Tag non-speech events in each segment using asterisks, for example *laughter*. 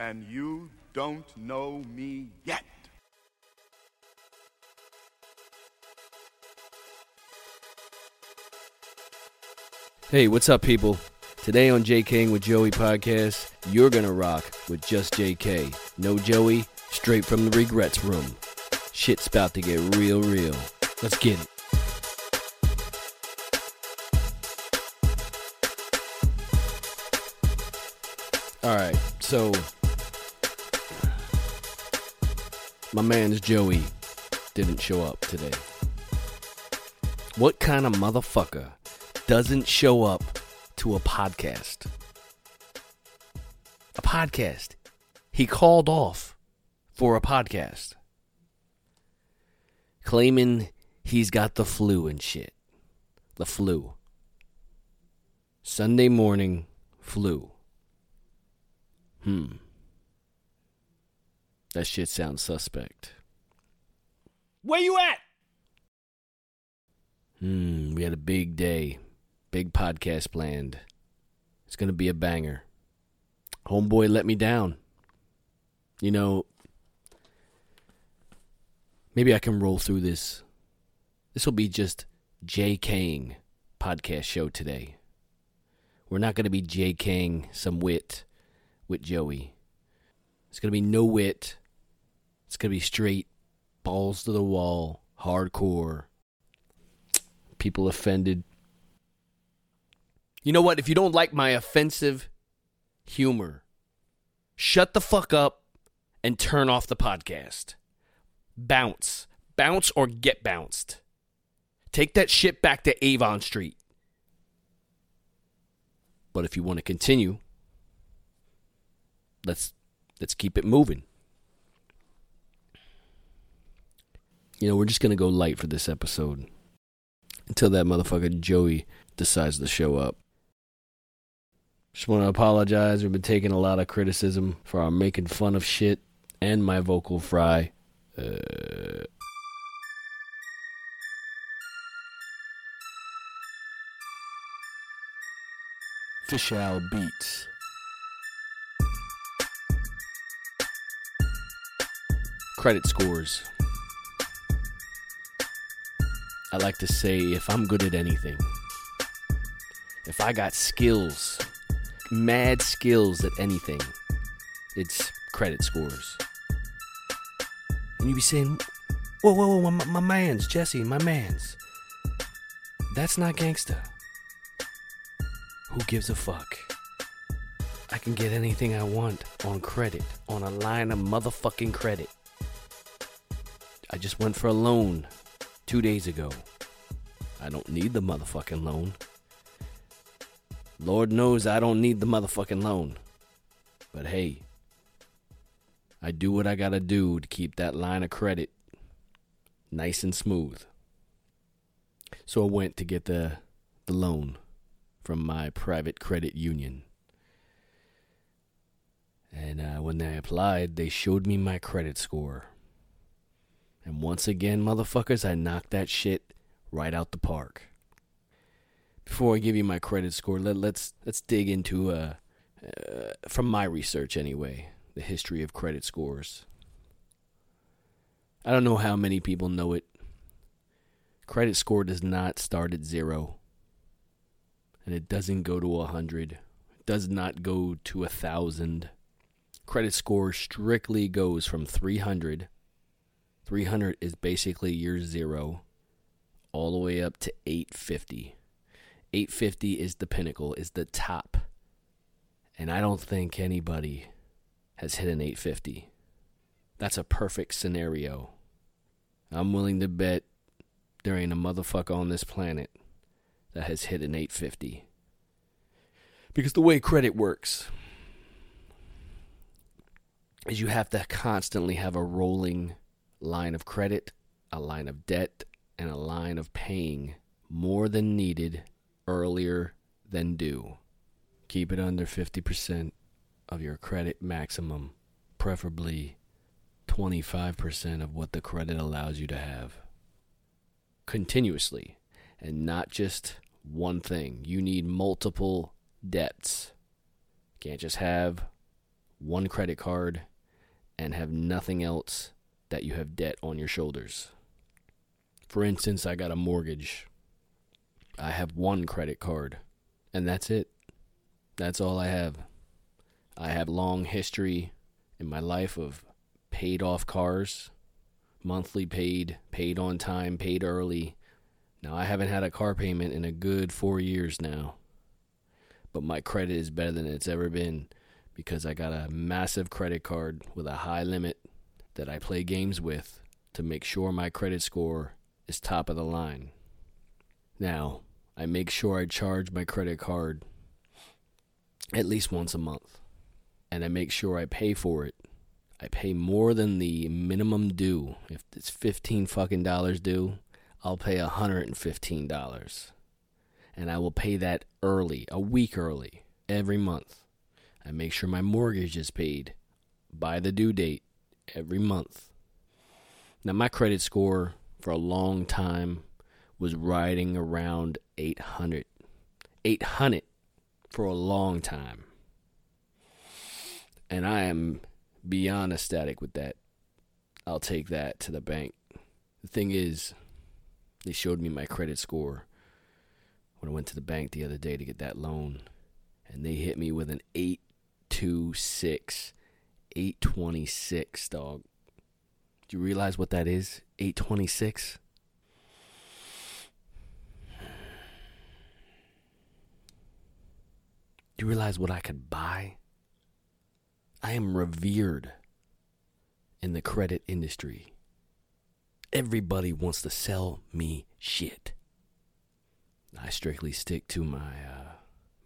and you don't know me yet. Hey, what's up, people? Today on J King with Joey podcast, you're gonna rock with just JK. No Joey, straight from the regrets room. Shit's about to get real, real. Let's get it. All right, so my man's Joey didn't show up today. What kind of motherfucker doesn't show up to a podcast? A podcast. He called off for a podcast. Claiming he's got the flu and shit. The flu. Sunday morning flu. Hmm. That shit sounds suspect. Where you at? Hmm, we had a big day. Big podcast planned. It's going to be a banger. Homeboy let me down. You know, maybe I can roll through this. This will be just J. King podcast show today. We're not going to be J. King some wit with Joey. It's going to be no wit. It's going to be straight, balls to the wall, hardcore. People offended. You know what? If you don't like my offensive humor, shut the fuck up and turn off the podcast. Bounce. Bounce or get bounced. Take that shit back to Avon Street. But if you want to continue, let's let's keep it moving. You know, we're just gonna go light for this episode until that motherfucker Joey decides to show up. Just want to apologize. We've been taking a lot of criticism for our making fun of shit and my vocal fry. Uh, Fishal Beats. Credit scores. I like to say if I'm good at anything, if I got skills, mad skills at anything, it's credit scores. And you be saying, whoa, whoa, whoa, my, my man's, Jesse, my man's. That's not gangsta. Who gives a fuck? I can get anything I want on credit, on a line of motherfucking credit. I just went for a loan two days ago. I don't need the motherfucking loan. Lord knows I don't need the motherfucking loan. But hey, I do what I gotta do to keep that line of credit nice and smooth. So I went to get the, the loan from my private credit union. And uh, when I applied, they showed me my credit score. And once again, motherfuckers, I knocked that shit right out the park. Before I give you my credit score, let, let's let's dig into uh, uh, from my research anyway, the history of credit scores. I don't know how many people know it. Credit score does not start at zero, and it doesn't go to a hundred. It does not go to a thousand. Credit score strictly goes from three hundred 300 is basically your zero all the way up to 850. 850 is the pinnacle, is the top. And I don't think anybody has hit an 850. That's a perfect scenario. I'm willing to bet there ain't a motherfucker on this planet that has hit an 850. Because the way credit works is you have to constantly have a rolling line of credit, a line of debt, and a line of paying more than needed earlier than due. Keep it under 50% of your credit maximum, preferably 25% of what the credit allows you to have. Continuously, and not just one thing. You need multiple debts. Can't just have one credit card and have nothing else that you have debt on your shoulders. For instance, I got a mortgage. I have one credit card, and that's it. That's all I have. I have long history in my life of paid off cars, monthly paid, paid on time, paid early. Now I haven't had a car payment in a good 4 years now. But my credit is better than it's ever been because I got a massive credit card with a high limit that I play games with to make sure my credit score is top of the line. Now, I make sure I charge my credit card at least once a month. And I make sure I pay for it. I pay more than the minimum due. If it's 15 fucking dollars due, I'll pay $115. And I will pay that early, a week early, every month. I make sure my mortgage is paid by the due date every month. Now, my credit score for a long time was riding around 800. 800 for a long time. And I am beyond ecstatic with that. I'll take that to the bank. The thing is, they showed me my credit score when I went to the bank the other day to get that loan, and they hit me with an 826, 826, dog. Do you realize what that is? 826? Do you realize what I could buy? I am revered in the credit industry. Everybody wants to sell me shit. I strictly stick to my, uh,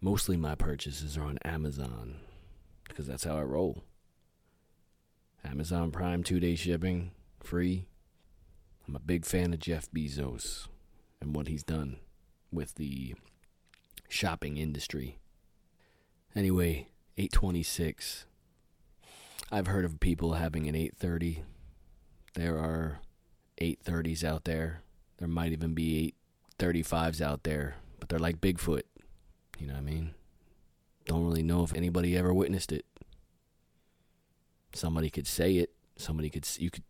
mostly my purchases are on Amazon because that's how I roll. Amazon Prime two day shipping, free. I'm a big fan of Jeff Bezos and what he's done with the shopping industry. Anyway, 826. I've heard of people having an 830. There are 830s out there. There might even be 835s out there, but they're like Bigfoot. You know what I mean? Don't really know if anybody ever witnessed it. Somebody could say it. Somebody could you could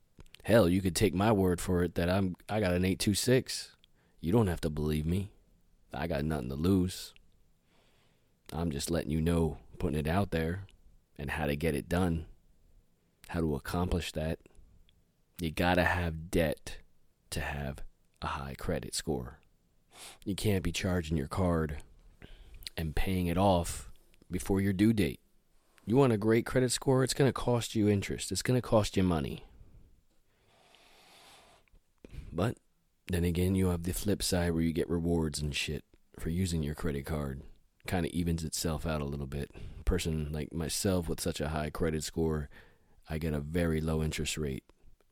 hell, you could take my word for it that I'm I got an 826. You don't have to believe me. I got nothing to lose. I'm just letting you know, putting it out there, and how to get it done, how to accomplish that. You gotta have debt to have a high credit score. You can't be charging your card and paying it off before your due date. You want a great credit score, it's going to cost you interest, it's going to cost you money. But then again, you have the flip side where you get rewards and shit for using your credit card kind of evens itself out a little bit. Person like myself with such a high credit score, I get a very low interest rate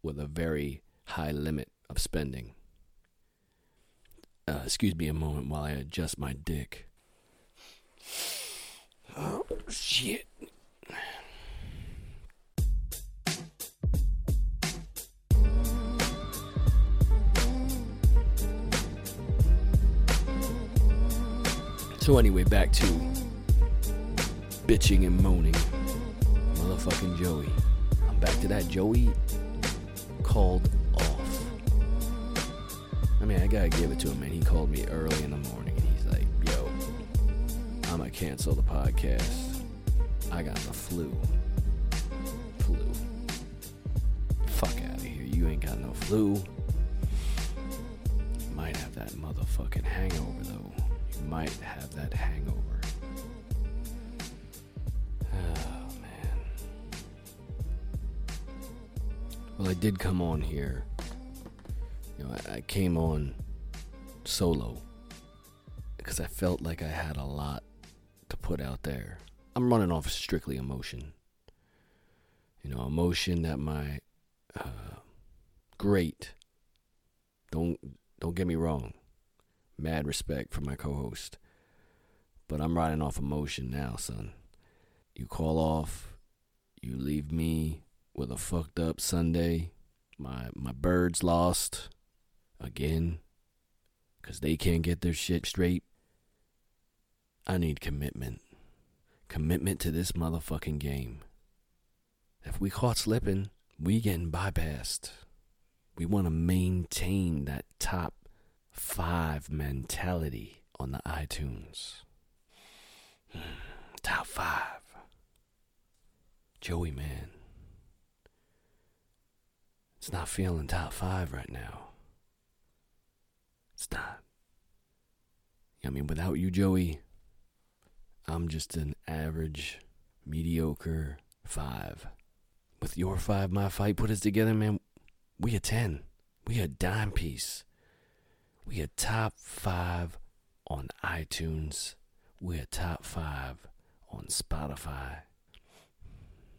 with a very high limit of spending. Uh, excuse me a moment while I adjust my dick. Oh, shit. So anyway, back to bitching and moaning. Motherfucking Joey. I'm back to that. Joey called off. I mean, I gotta give it to him, man. He called me early in the morning and he's like, yo, I'm gonna cancel the podcast. I got the flu. Flu. Fuck out of here. You ain't got no flu. Might have that motherfucking hangover, though might have that hangover. Oh, man. Well, I did come on here. You know, I, I came on solo because I felt like I had a lot to put out there. I'm running off strictly emotion. You know, emotion that my uh, great. Don't don't get me wrong mad respect for my co-host. But I'm riding off emotion now, son. You call off, you leave me with a fucked up Sunday. My my birds lost again cuz they can't get their shit straight. I need commitment. Commitment to this motherfucking game. If we caught slipping, we getting bypassed. We want to maintain that top five mentality on the iTunes. Hmm, top five. Joey, man. It's not feeling top five right now. It's not. I mean, without you, Joey, I'm just an average, mediocre five. With your five, my fight put us together, man, we a 10. We a dime piece. We are top five on iTunes. We are top five on Spotify.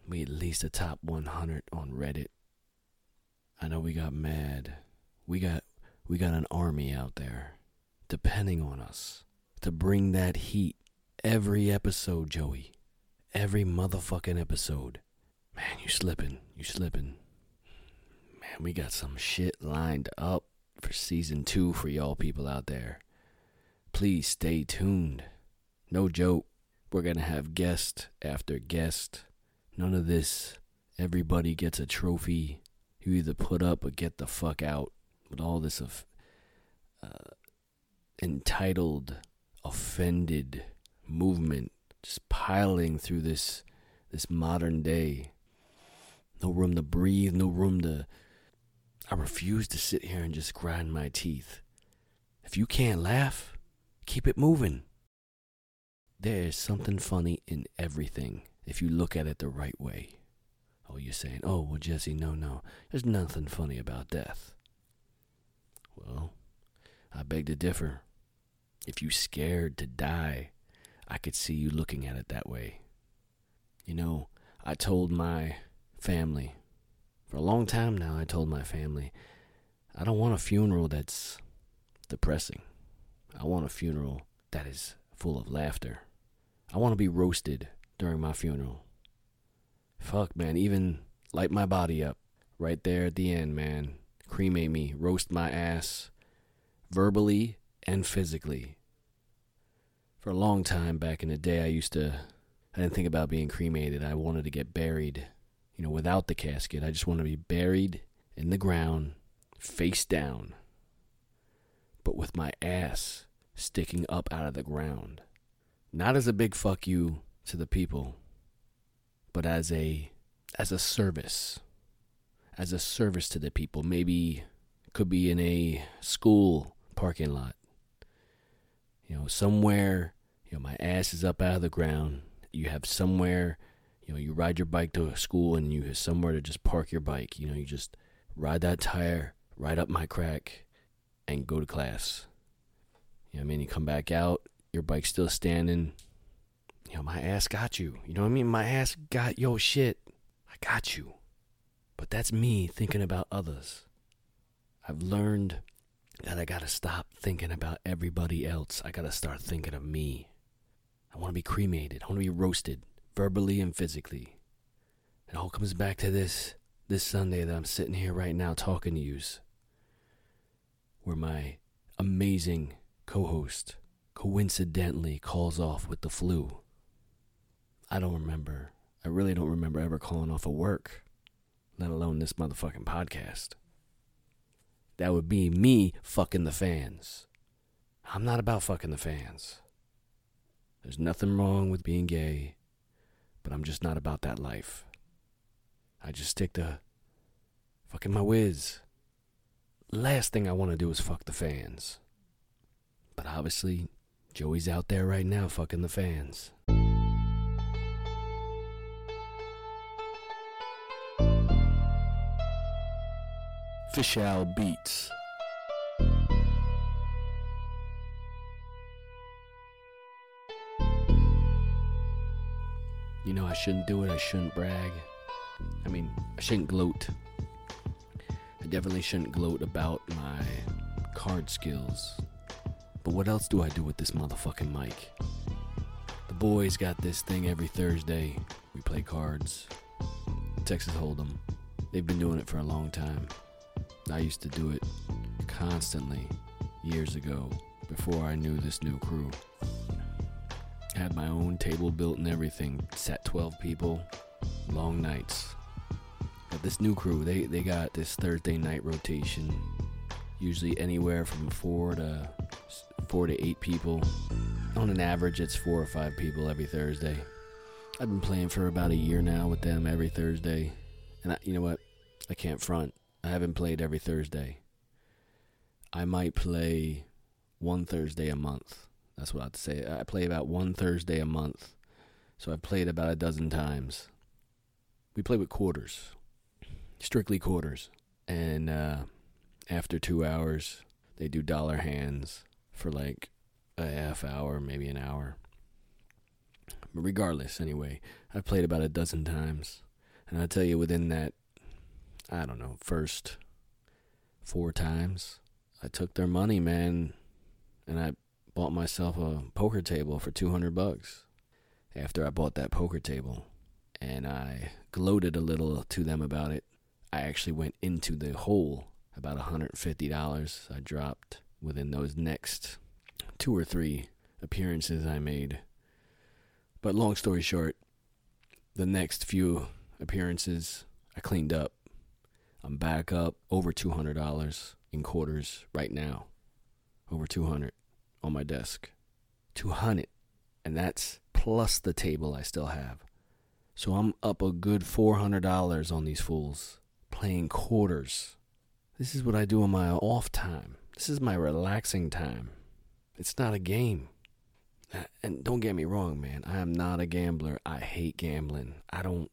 We at least a top 100 on Reddit. I know we got mad. We got we got an army out there depending on us to bring that heat every episode, Joey. Every motherfucking episode. Man, you slipping. You slipping. Man, we got some shit lined up for season two for y'all people out there. Please stay tuned. No joke. We're going to have guest after guest. None of this. Everybody gets a trophy. You either put up or get the fuck out. With all this of uh, entitled, offended movement just piling through this this modern day. No room to breathe, no room to I refuse to sit here and just grind my teeth. If you can't laugh, keep it moving. There is something funny in everything if you look at it the right way. Oh, you're saying, oh, well, Jesse, no, no. There's nothing funny about death. Well, I beg to differ. If you're scared to die, I could see you looking at it that way. You know, I told my family, for a long time now, I told my family, I don't want a funeral that's depressing. I want a funeral that is full of laughter. I want to be roasted during my funeral. Fuck, man, even light my body up right there at the end, man. Cremate me, roast my ass, verbally and physically. For a long time back in the day, I used to, I didn't think about being cremated. I wanted to get buried, you know, without the casket. I just want to be buried in the ground, face down, but with my ass sticking up out of the ground. Not as a big fuck you to the people, but as a as a service. As a service to the people. Maybe could be in a school parking lot. You know, somewhere, you know, my ass is up out of the ground. You have somewhere, you know, you ride your bike to a school and you have somewhere to just park your bike. You know, you just ride that tire, ride up my crack, and go to class. You know I mean? You come back out, your bike's still standing. You know, my ass got you. You know what I mean? My ass got your shit. I got you. But that's me thinking about others. I've learned that I gotta stop thinking about everybody else. I gotta start thinking of me. I wanna be cremated. I wanna be roasted, verbally and physically. It all comes back to this this Sunday that I'm sitting here right now talking to yous. Where my amazing co host coincidentally calls off with the flu. I don't remember. I really don't remember ever calling off of work, let alone this motherfucking podcast. That would be me fucking the fans. I'm not about fucking the fans. There's nothing wrong with being gay, but I'm just not about that life. I just stick to fucking my whiz. Last thing I want to do is fuck the fans. But obviously, Joey's out there right now fucking the fans. Fishal Beats. I shouldn't do it. I shouldn't brag. I mean, I shouldn't gloat. I definitely shouldn't gloat about my card skills. But what else do I do with this motherfucking mic? The boys got this thing every Thursday. We play cards. Texas Hold'em. They've been doing it for a long time. I used to do it constantly years ago before I knew this new crew. Had my own table built and everything, sat 12 people, long nights. this new crew. They they got this Thursday night rotation. Usually anywhere from four to four to eight people. On an average, it's four or five people every Thursday. I've been playing for about a year now with them every Thursday, and I, you know what? I can't front. I haven't played every Thursday. I might play one Thursday a month. That's what I'd say. I play about one Thursday a month. So I've played about a dozen times. We play with quarters, strictly quarters. And uh, after two hours, they do dollar hands for like a half hour, maybe an hour. But regardless, anyway, I've played about a dozen times. And I tell you, within that, I don't know, first four times, I took their money, man, and I bought myself a poker table for 200 bucks. After I bought that poker table and I gloated a little to them about it, I actually went into the hole about $150 I dropped within those next two or three appearances I made. But long story short, the next few appearances I cleaned up. I'm back up over $200 in quarters right now. Over 200 on my desk. 200 and that's plus the table I still have. So I'm up a good $400 on these fools playing quarters. This is what I do on my off time. This is my relaxing time. It's not a game. Uh, and don't get me wrong, man. I am not a gambler. I hate gambling. I don't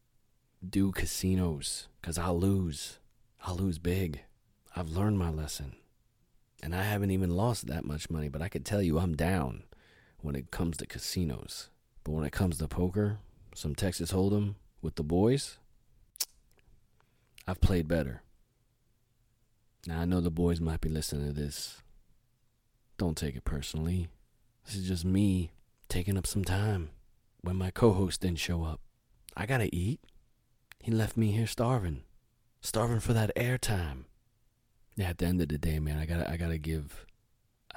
do casinos because I'll lose. I'll lose big. I've learned my lesson. And I haven't even lost that much money, but I could tell you I'm down when it comes to casinos. But when it comes to poker, some Texas Hold'em with the boys, I've played better. Now I know the boys might be listening to this. Don't take it personally. This is just me taking up some time when my co-host didn't show up. I gotta eat. He left me here starving, starving for that airtime. Yeah, at the end of the day, man, I gotta, I gotta give,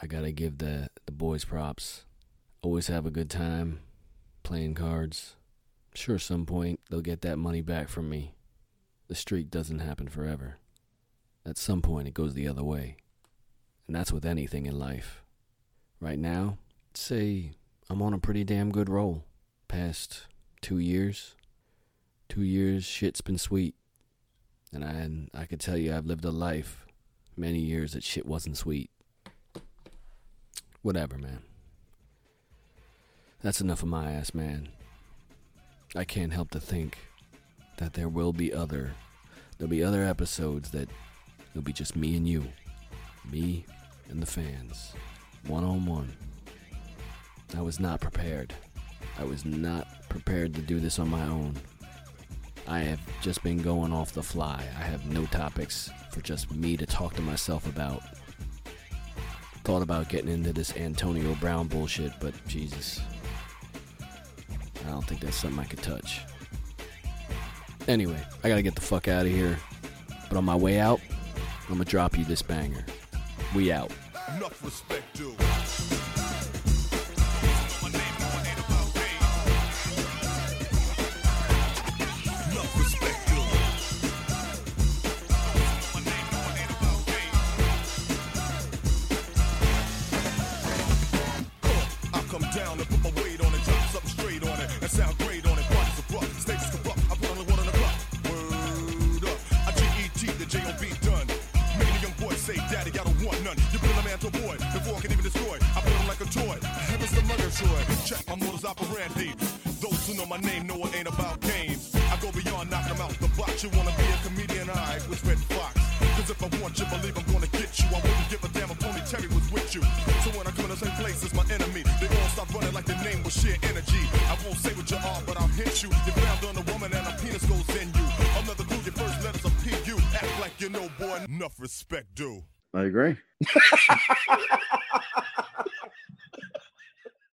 I gotta give the the boys props. Always have a good time playing cards. Sure, some point they'll get that money back from me. The streak doesn't happen forever. At some point, it goes the other way. And that's with anything in life. Right now, say I'm on a pretty damn good roll. Past two years. Two years, shit's been sweet. And I, I could tell you I've lived a life many years that shit wasn't sweet. Whatever, man. That's enough of my ass, man. I can't help to think that there will be other there'll be other episodes that it'll be just me and you. Me and the fans. One on one. I was not prepared. I was not prepared to do this on my own. I have just been going off the fly. I have no topics for just me to talk to myself about. Thought about getting into this Antonio Brown bullshit, but Jesus. Don't think that's something I could touch. Anyway, I gotta get the fuck out of here. But on my way out, I'm gonna drop you this banger. We out. Making the young boys say, Daddy, I don't want none. You build a man to a boy before I can even destroy. I build him like a toy. Heaven's the toy Check my modus operandi. Those who know my name know it ain't about games. I go beyond knocking them out the box. You wanna be a comedian? I was Redd Foxx. Cause if I want you, believe I'm gonna get you. I wouldn't give a damn if Tony Terry was with you. So when I come in the same place as my enemy, they all stop running like their name was sheer energy. I won't say what you are, but I'll hit you. You found on a woman and a penis goes in you. Another clue, your first letters are P-U. Act like you know, boy. Enough respect, dude. I agree. *laughs*